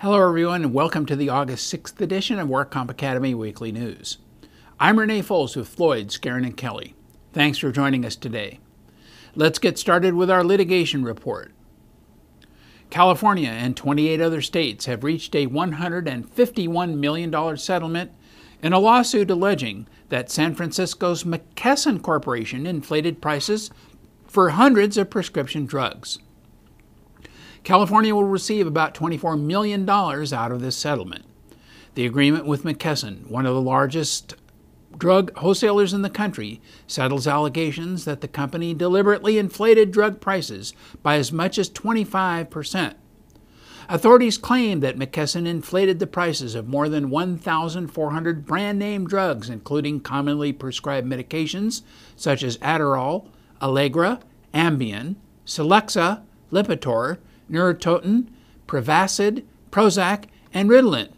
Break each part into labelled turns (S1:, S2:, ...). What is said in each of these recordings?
S1: Hello, everyone, and welcome to the August 6th edition of WorkComp Academy Weekly News. I'm Renee Foles with Floyd, Skeren, and Kelly. Thanks for joining us today. Let's get started with our litigation report. California and 28 other states have reached a $151 million settlement in a lawsuit alleging that San Francisco's McKesson Corporation inflated prices for hundreds of prescription drugs. California will receive about $24 million out of this settlement. The agreement with McKesson, one of the largest drug wholesalers in the country, settles allegations that the company deliberately inflated drug prices by as much as 25%. Authorities claim that McKesson inflated the prices of more than 1,400 brand name drugs, including commonly prescribed medications such as Adderall, Allegra, Ambien, Celexa, Lipitor, Neurontin, Prevacid, Prozac, and Ritalin.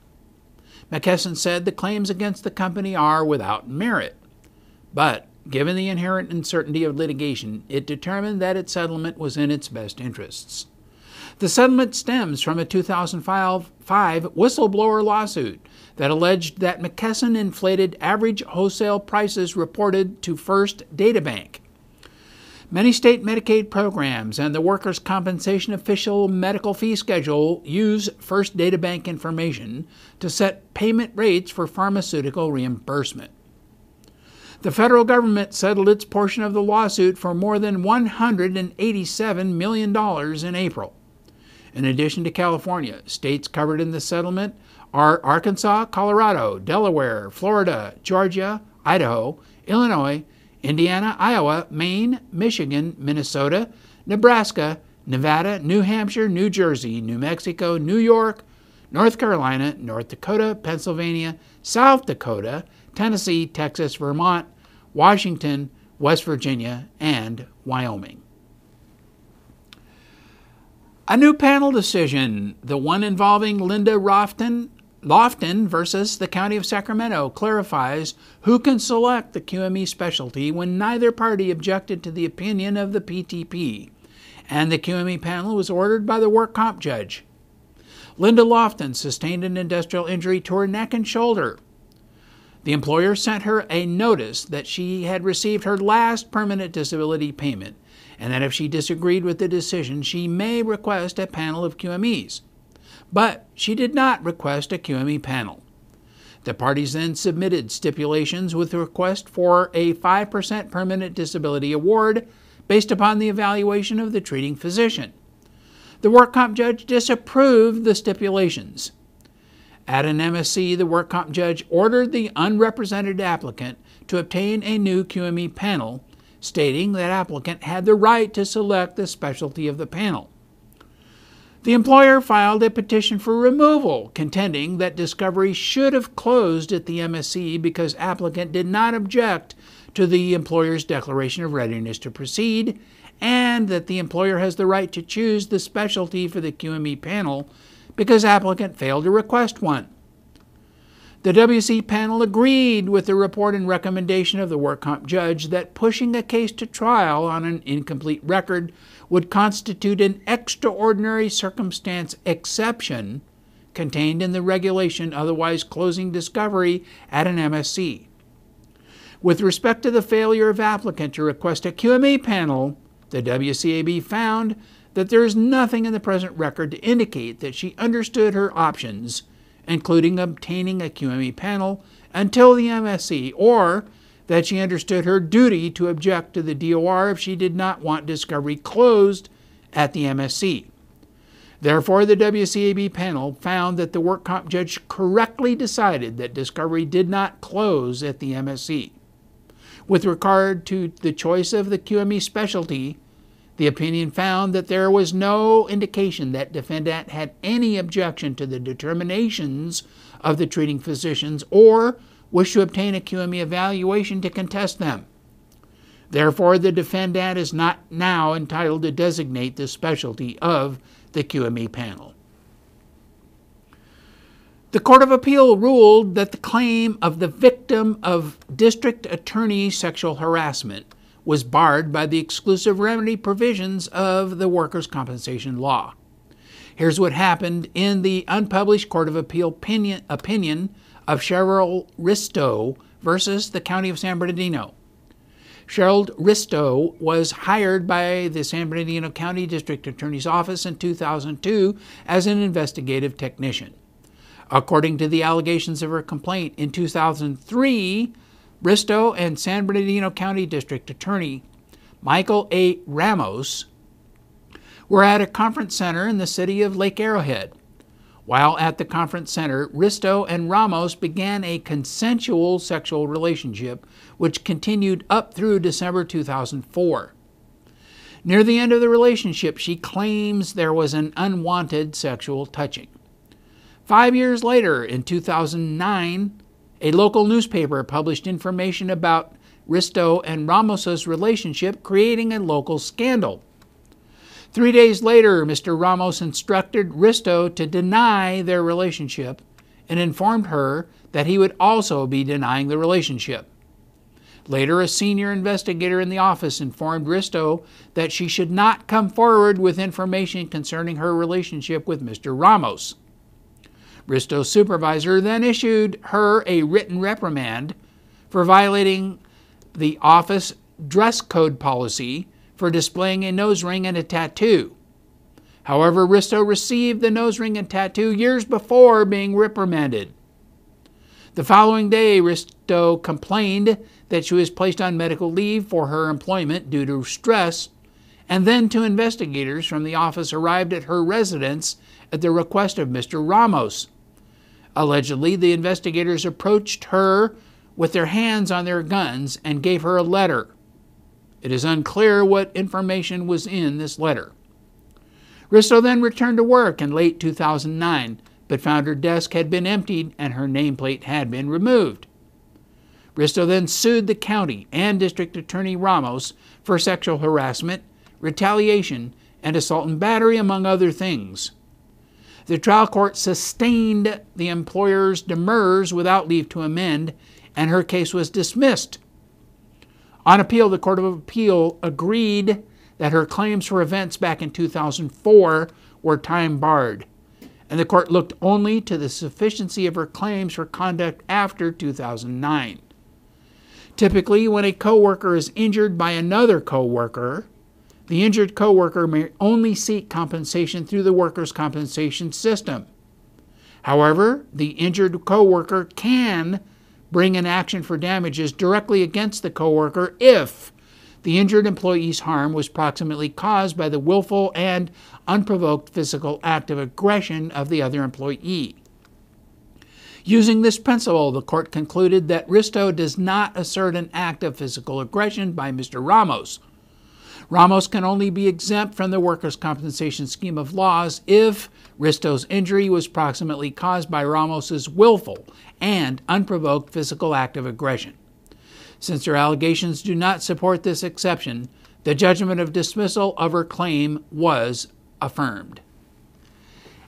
S1: McKesson said the claims against the company are without merit. But, given the inherent uncertainty of litigation, it determined that its settlement was in its best interests. The settlement stems from a 2005 whistleblower lawsuit that alleged that McKesson inflated average wholesale prices reported to First Databank. Many state Medicaid programs and the Workers' Compensation Official Medical Fee Schedule use First Data Bank information to set payment rates for pharmaceutical reimbursement. The federal government settled its portion of the lawsuit for more than $187 million in April. In addition to California, states covered in the settlement are Arkansas, Colorado, Delaware, Florida, Georgia, Idaho, Illinois, Indiana, Iowa, Maine, Michigan, Minnesota, Nebraska, Nevada, New Hampshire, New Jersey, New Mexico, New York, North Carolina, North Dakota, Pennsylvania, South Dakota, Tennessee, Texas, Vermont, Washington, West Virginia, and Wyoming. A new panel decision, the one involving Linda Rofton Lofton versus the County of Sacramento clarifies who can select the QME specialty when neither party objected to the opinion of the PTP, and the QME panel was ordered by the work comp judge. Linda Lofton sustained an industrial injury to her neck and shoulder. The employer sent her a notice that she had received her last permanent disability payment and that if she disagreed with the decision, she may request a panel of QMEs but she did not request a QME panel. The parties then submitted stipulations with a request for a 5% permanent disability award based upon the evaluation of the treating physician. The work comp judge disapproved the stipulations. At an MSC, the work comp judge ordered the unrepresented applicant to obtain a new QME panel, stating that applicant had the right to select the specialty of the panel. The employer filed a petition for removal, contending that discovery should have closed at the MSC because applicant did not object to the employer's declaration of readiness to proceed, and that the employer has the right to choose the specialty for the QME panel because applicant failed to request one. The WC panel agreed with the report and recommendation of the work comp judge that pushing a case to trial on an incomplete record would constitute an extraordinary circumstance exception contained in the regulation otherwise closing discovery at an MSC. With respect to the failure of applicant to request a QME panel, the WCAB found that there is nothing in the present record to indicate that she understood her options, including obtaining a QME panel, until the MSC, or that she understood her duty to object to the DOR if she did not want discovery closed at the MSC. Therefore, the WCAB panel found that the work comp judge correctly decided that discovery did not close at the MSC. With regard to the choice of the QME specialty, the opinion found that there was no indication that defendant had any objection to the determinations of the treating physicians or wished to obtain a QME evaluation to contest them. Therefore, the defendant is not now entitled to designate the specialty of the QME panel. The Court of Appeal ruled that the claim of the victim of district attorney sexual harassment was barred by the exclusive remedy provisions of the workers' compensation law. Here's what happened in the unpublished Court of Appeal opinion, opinion of Cheryl Risto versus the County of San Bernardino. Cheryl Risto was hired by the San Bernardino County District Attorney's Office in 2002 as an investigative technician. According to the allegations of her complaint, in 2003, Risto and San Bernardino County District Attorney Michael A. Ramos were at a conference center in the city of Lake Arrowhead. While at the conference center, Risto and Ramos began a consensual sexual relationship, which continued up through December 2004. Near the end of the relationship, she claims there was an unwanted sexual touching. Five years later, in 2009, a local newspaper published information about Risto and Ramos's relationship, creating a local scandal. Three days later, Mr. Ramos instructed Risto to deny their relationship and informed her that he would also be denying the relationship. Later, a senior investigator in the office informed Risto that she should not come forward with information concerning her relationship with Mr. Ramos. Risto's supervisor then issued her a written reprimand for violating the office dress code policy for displaying a nose ring and a tattoo. However, Risto received the nose ring and tattoo years before being reprimanded. The following day, Risto complained that she was placed on medical leave for her employment due to stress, and then two investigators from the office arrived at her residence at the request of Mr. Ramos. Allegedly, the investigators approached her with their hands on their guns and gave her a letter. It is unclear what information was in this letter. Risto then returned to work in late 2009, but found her desk had been emptied and her nameplate had been removed. Risto then sued the county and District Attorney Ramos for sexual harassment, retaliation, and assault and battery, among other things. The trial court sustained the employer's demurs without leave to amend, and her case was dismissed. On appeal, the Court of Appeal agreed that her claims for events back in 2004 were time barred, and the court looked only to the sufficiency of her claims for conduct after 2009. Typically, when a coworker is injured by another coworker, the injured coworker may only seek compensation through the workers' compensation system. However, the injured coworker can bring an action for damages directly against the coworker if the injured employee's harm was proximately caused by the willful and unprovoked physical act of aggression of the other employee. Using this principle, the court concluded that Risto does not assert an act of physical aggression by Mr. Ramos. Ramos can only be exempt from the workers' compensation scheme of laws if Risto's injury was proximately caused by Ramos's willful and unprovoked physical act of aggression. Since her allegations do not support this exception, the judgment of dismissal of her claim was affirmed.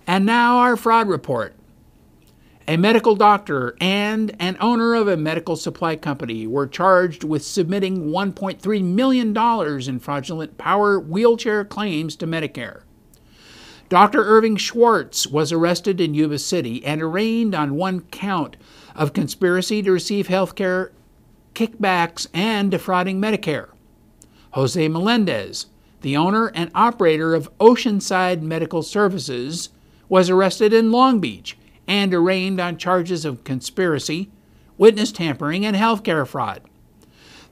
S1: And now our fraud report. A medical doctor and an owner of a medical supply company were charged with submitting $1.3 million in fraudulent power wheelchair claims to Medicare. Dr. Irving Schwartz was arrested in Yuba City and arraigned on one count of conspiracy to receive health care kickbacks and defrauding Medicare. Jose Melendez, the owner and operator of Oceanside Medical Services, was arrested in Long Beach and arraigned on charges of conspiracy, witness tampering, and healthcare fraud.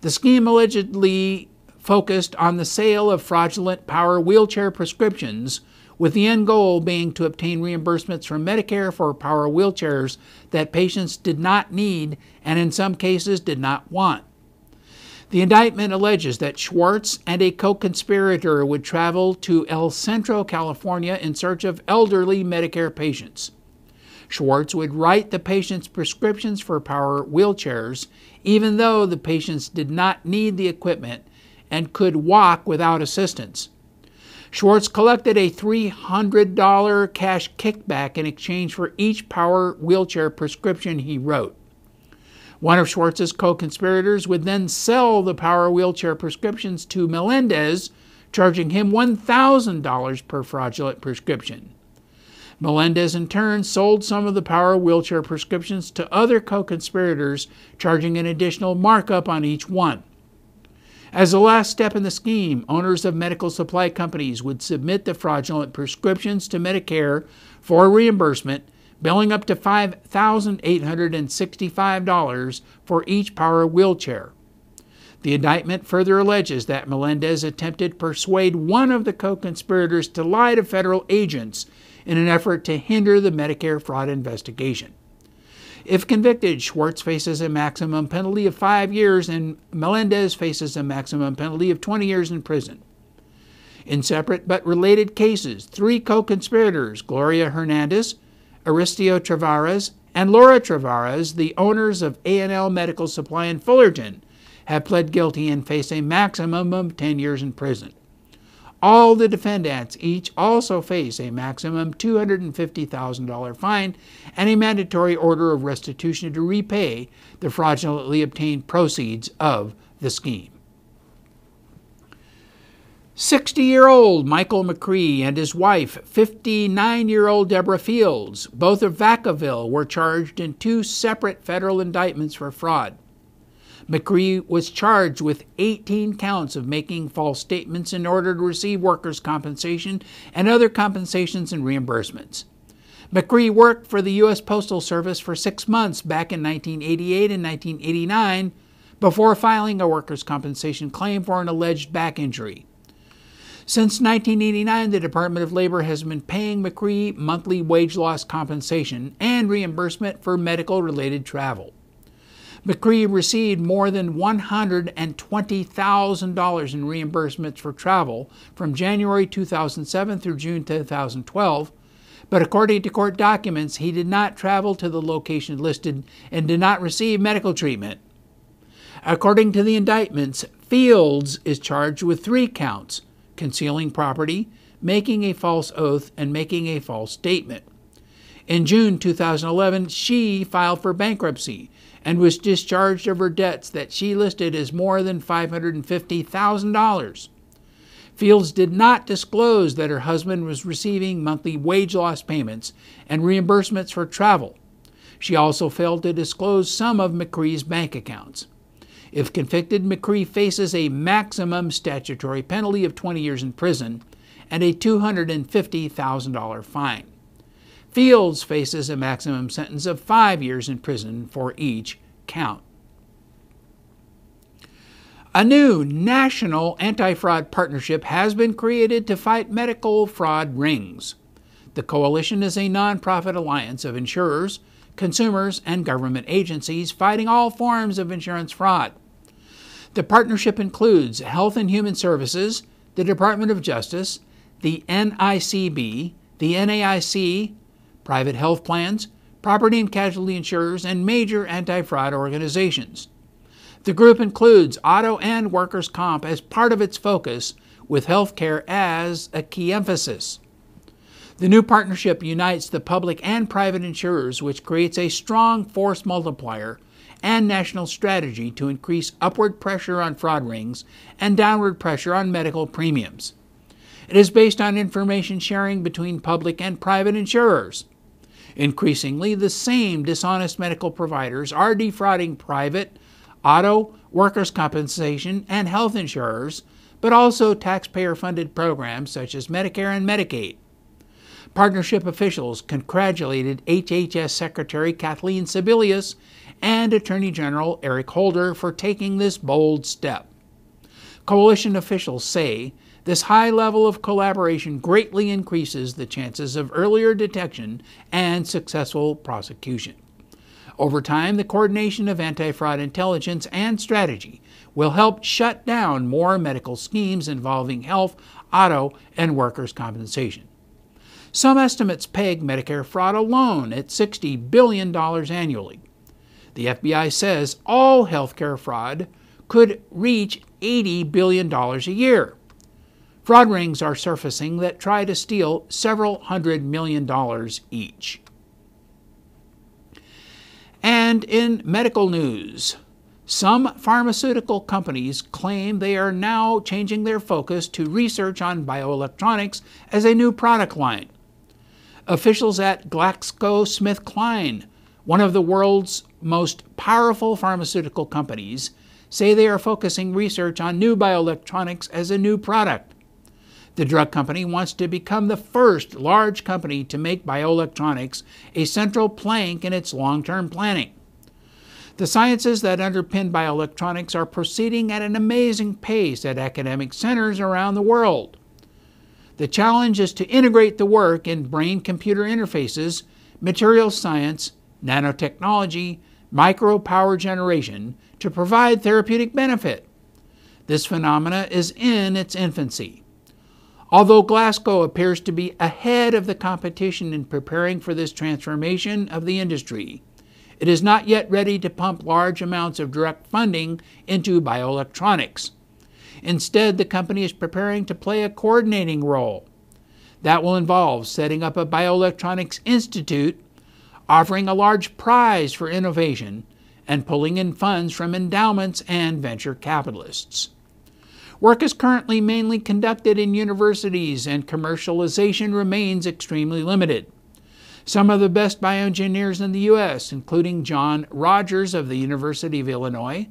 S1: The scheme allegedly focused on the sale of fraudulent power wheelchair prescriptions with the end goal being to obtain reimbursements from Medicare for power wheelchairs that patients did not need and in some cases did not want. The indictment alleges that Schwartz and a co conspirator would travel to El Centro, California in search of elderly Medicare patients. Schwartz would write the patient's prescriptions for power wheelchairs, even though the patients did not need the equipment and could walk without assistance. Schwartz collected a $300 cash kickback in exchange for each power wheelchair prescription he wrote. One of Schwartz's co conspirators would then sell the power wheelchair prescriptions to Melendez, charging him $1,000 per fraudulent prescription. Melendez, in turn, sold some of the power wheelchair prescriptions to other co conspirators, charging an additional markup on each one. As a last step in the scheme, owners of medical supply companies would submit the fraudulent prescriptions to Medicare for reimbursement, billing up to $5,865 for each power wheelchair. The indictment further alleges that Melendez attempted to persuade one of the co conspirators to lie to federal agents in an effort to hinder the Medicare fraud investigation. If convicted, Schwartz faces a maximum penalty of five years and Melendez faces a maximum penalty of 20 years in prison. In separate but related cases, three co conspirators, Gloria Hernandez, Aristo Travares, and Laura Travares, the owners of A&L Medical Supply in Fullerton, have pled guilty and face a maximum of 10 years in prison. All the defendants each also face a maximum $250,000 fine and a mandatory order of restitution to repay the fraudulently obtained proceeds of the scheme. 60 year old Michael McCree and his wife, 59 year old Deborah Fields, both of Vacaville, were charged in two separate federal indictments for fraud. McCree was charged with 18 counts of making false statements in order to receive workers' compensation and other compensations and reimbursements. McCree worked for the U.S. Postal Service for six months back in 1988 and 1989 before filing a workers' compensation claim for an alleged back injury. Since 1989, the Department of Labor has been paying McCree monthly wage loss compensation and reimbursement for medical related travel. McCree received more than $120,000 in reimbursements for travel from January 2007 through June 2012, but according to court documents, he did not travel to the location listed and did not receive medical treatment. According to the indictments, Fields is charged with three counts concealing property, making a false oath, and making a false statement. In June 2011, she filed for bankruptcy and was discharged of her debts that she listed as more than $550,000. Fields did not disclose that her husband was receiving monthly wage loss payments and reimbursements for travel. She also failed to disclose some of McCree's bank accounts. If convicted, McCree faces a maximum statutory penalty of 20 years in prison and a $250,000 fine. Fields faces a maximum sentence of five years in prison for each count. A new national anti fraud partnership has been created to fight medical fraud rings. The coalition is a nonprofit alliance of insurers, consumers, and government agencies fighting all forms of insurance fraud. The partnership includes Health and Human Services, the Department of Justice, the NICB, the NAIC, private health plans, property and casualty insurers, and major anti fraud organizations. The group includes auto and workers' comp as part of its focus, with healthcare as a key emphasis. The new partnership unites the public and private insurers, which creates a strong force multiplier and national strategy to increase upward pressure on fraud rings and downward pressure on medical premiums. It is based on information sharing between public and private insurers. Increasingly, the same dishonest medical providers are defrauding private, auto, workers' compensation, and health insurers, but also taxpayer funded programs such as Medicare and Medicaid. Partnership officials congratulated HHS Secretary Kathleen Sebelius and Attorney General Eric Holder for taking this bold step. Coalition officials say this high level of collaboration greatly increases the chances of earlier detection and successful prosecution. Over time, the coordination of anti fraud intelligence and strategy will help shut down more medical schemes involving health, auto, and workers' compensation. Some estimates peg Medicare fraud alone at $60 billion annually. The FBI says all healthcare fraud could reach $80 billion a year. Fraud rings are surfacing that try to steal several hundred million dollars each. And in medical news, some pharmaceutical companies claim they are now changing their focus to research on bioelectronics as a new product line. Officials at GlaxoSmithKline, one of the world's most powerful pharmaceutical companies, say they are focusing research on new bioelectronics as a new product. The drug company wants to become the first large company to make bioelectronics a central plank in its long term planning. The sciences that underpin bioelectronics are proceeding at an amazing pace at academic centers around the world. The challenge is to integrate the work in brain computer interfaces, materials science, nanotechnology, micro power generation to provide therapeutic benefit. This phenomena is in its infancy. Although Glaxo appears to be ahead of the competition in preparing for this transformation of the industry, it is not yet ready to pump large amounts of direct funding into bioelectronics. Instead, the company is preparing to play a coordinating role. That will involve setting up a bioelectronics institute, offering a large prize for innovation, and pulling in funds from endowments and venture capitalists. Work is currently mainly conducted in universities, and commercialization remains extremely limited. Some of the best bioengineers in the U.S., including John Rogers of the University of Illinois,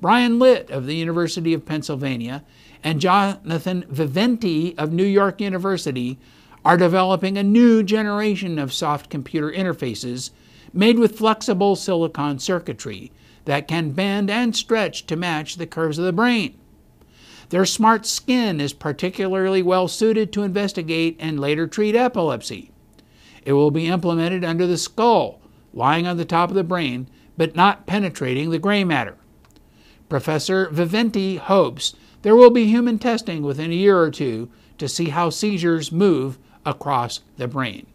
S1: Brian Litt of the University of Pennsylvania, and Jonathan Viventi of New York University, are developing a new generation of soft computer interfaces made with flexible silicon circuitry that can bend and stretch to match the curves of the brain. Their smart skin is particularly well suited to investigate and later treat epilepsy. It will be implemented under the skull, lying on the top of the brain, but not penetrating the gray matter. Professor Viventi hopes there will be human testing within a year or two to see how seizures move across the brain.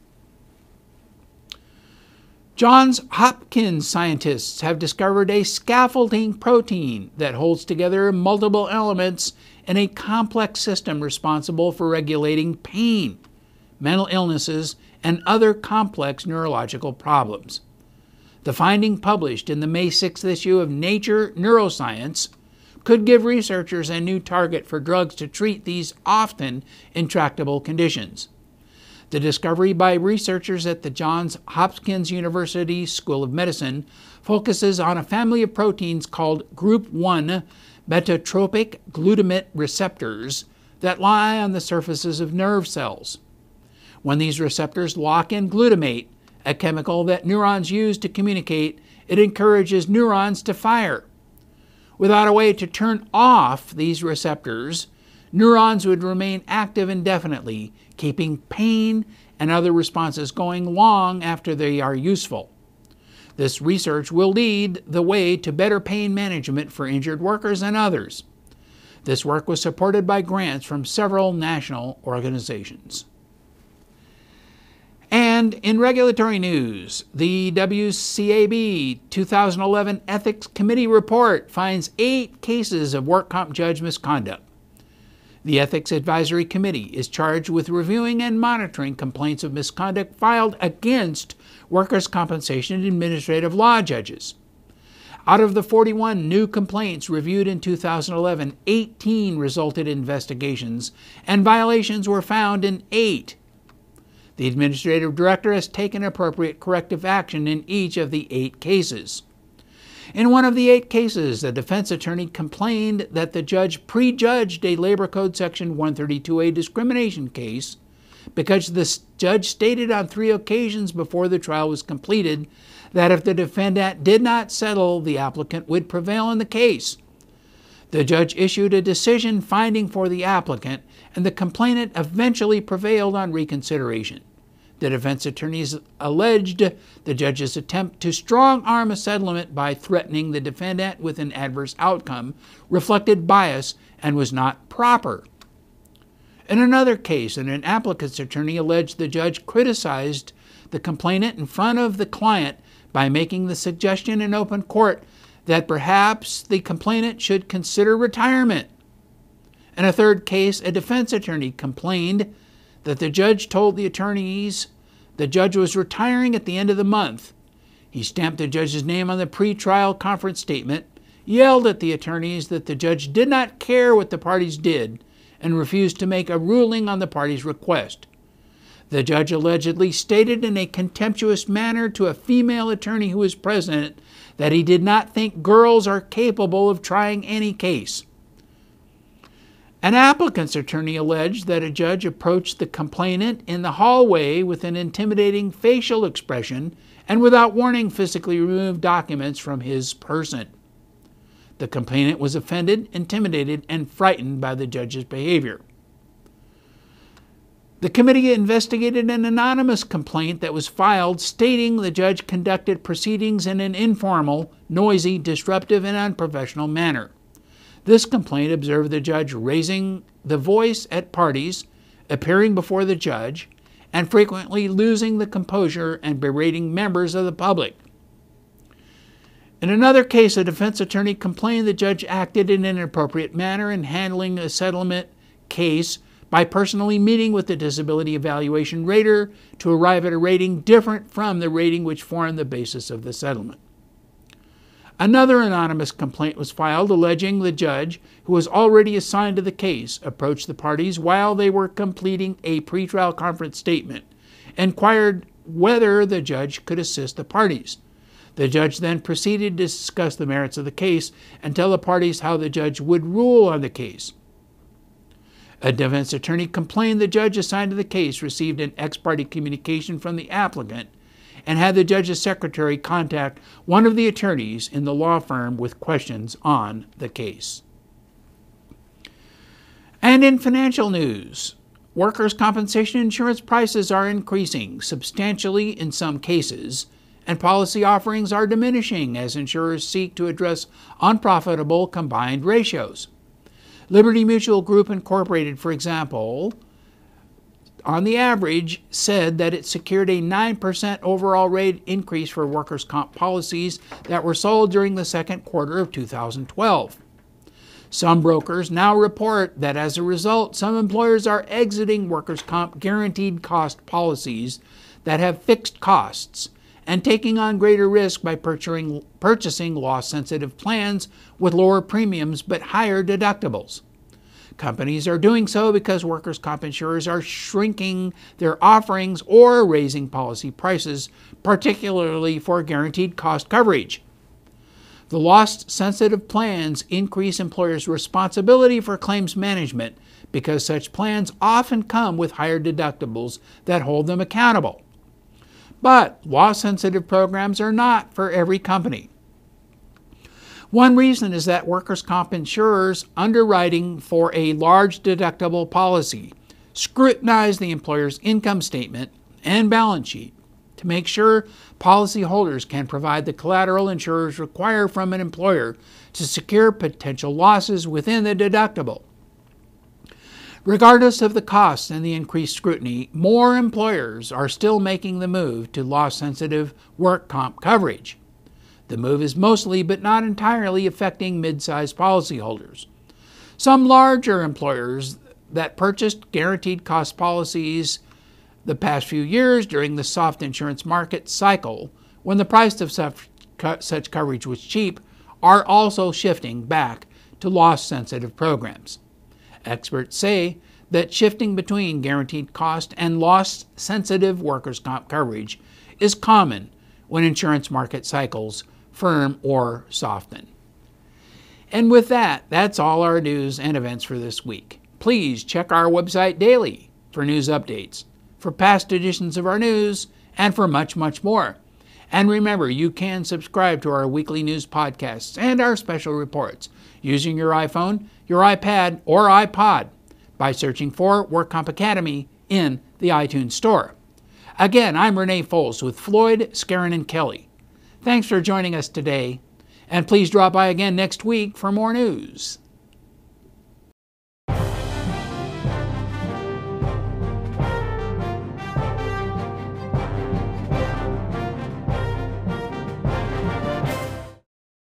S1: Johns Hopkins scientists have discovered a scaffolding protein that holds together multiple elements in a complex system responsible for regulating pain, mental illnesses, and other complex neurological problems. The finding published in the May 6th issue of Nature Neuroscience could give researchers a new target for drugs to treat these often intractable conditions. The discovery by researchers at the Johns Hopkins University School of Medicine focuses on a family of proteins called Group 1 metabotropic glutamate receptors that lie on the surfaces of nerve cells. When these receptors lock in glutamate, a chemical that neurons use to communicate, it encourages neurons to fire. Without a way to turn off these receptors, neurons would remain active indefinitely, keeping pain and other responses going long after they are useful. This research will lead the way to better pain management for injured workers and others. This work was supported by grants from several national organizations. And in regulatory news, the WCAB 2011 Ethics Committee report finds eight cases of work comp judge misconduct. The Ethics Advisory Committee is charged with reviewing and monitoring complaints of misconduct filed against workers' compensation administrative law judges. Out of the 41 new complaints reviewed in 2011, 18 resulted in investigations, and violations were found in eight. The administrative director has taken appropriate corrective action in each of the eight cases. In one of the eight cases, the defense attorney complained that the judge prejudged a Labor Code Section 132A discrimination case because the judge stated on three occasions before the trial was completed that if the defendant did not settle, the applicant would prevail in the case. The judge issued a decision finding for the applicant, and the complainant eventually prevailed on reconsideration. The defense attorneys alleged the judge's attempt to strong arm a settlement by threatening the defendant with an adverse outcome reflected bias and was not proper. In another case, an applicant's attorney alleged the judge criticized the complainant in front of the client by making the suggestion in open court that perhaps the complainant should consider retirement. In a third case, a defense attorney complained that the judge told the attorneys the judge was retiring at the end of the month. He stamped the judge's name on the pretrial conference statement, yelled at the attorneys that the judge did not care what the parties did, and refused to make a ruling on the parties' request. The judge allegedly stated in a contemptuous manner to a female attorney who was present that he did not think girls are capable of trying any case. An applicant's attorney alleged that a judge approached the complainant in the hallway with an intimidating facial expression and without warning physically removed documents from his person. The complainant was offended, intimidated, and frightened by the judge's behavior. The committee investigated an anonymous complaint that was filed stating the judge conducted proceedings in an informal, noisy, disruptive, and unprofessional manner. This complaint observed the judge raising the voice at parties, appearing before the judge, and frequently losing the composure and berating members of the public. In another case, a defense attorney complained the judge acted in an inappropriate manner in handling a settlement case by personally meeting with the disability evaluation rater to arrive at a rating different from the rating which formed the basis of the settlement. Another anonymous complaint was filed alleging the judge, who was already assigned to the case, approached the parties while they were completing a pretrial conference statement, inquired whether the judge could assist the parties. The judge then proceeded to discuss the merits of the case and tell the parties how the judge would rule on the case. A defense attorney complained the judge assigned to the case received an ex parte communication from the applicant and had the judge's secretary contact one of the attorneys in the law firm with questions on the case. And in financial news, workers' compensation insurance prices are increasing substantially in some cases, and policy offerings are diminishing as insurers seek to address unprofitable combined ratios. Liberty Mutual Group Incorporated, for example, on the average, said that it secured a 9% overall rate increase for workers' comp policies that were sold during the second quarter of 2012. Some brokers now report that as a result, some employers are exiting workers' comp guaranteed cost policies that have fixed costs and taking on greater risk by purchasing, loss sensitive plans with lower premiums but higher deductibles. Companies are doing so because workers' comp insurers are shrinking their offerings or raising policy prices, particularly for guaranteed cost coverage. The loss sensitive plans increase employers' responsibility for claims management because such plans often come with higher deductibles that hold them accountable. But loss sensitive programs are not for every company. One reason is that workers' comp insurers underwriting for a large deductible policy scrutinize the employer's income statement and balance sheet to make sure policyholders can provide the collateral insurers require from an employer to secure potential losses within the deductible. Regardless of the costs and the increased scrutiny, more employers are still making the move to loss sensitive work comp coverage. The move is mostly, but not entirely, affecting mid sized policyholders. Some larger employers that purchased guaranteed cost policies the past few years during the soft insurance market cycle, when the price of such, coverage was cheap, are also shifting back to loss sensitive programs. Experts say that shifting between guaranteed cost and loss sensitive workers' comp coverage is common when insurance market cycles firm or soften. And with that, that's all our news and events for this week. Please check our website daily for news updates, for past editions of our news, and for much, much more. And remember, you can subscribe to our weekly news podcasts and our special reports using your iPhone, your iPad, or iPod by searching for WorkComp Academy in the iTunes Store. Again, I'm Renee Foles with Floyd, Skeren, and Kelly. Thanks for joining us today, and please drop by again next week for more news.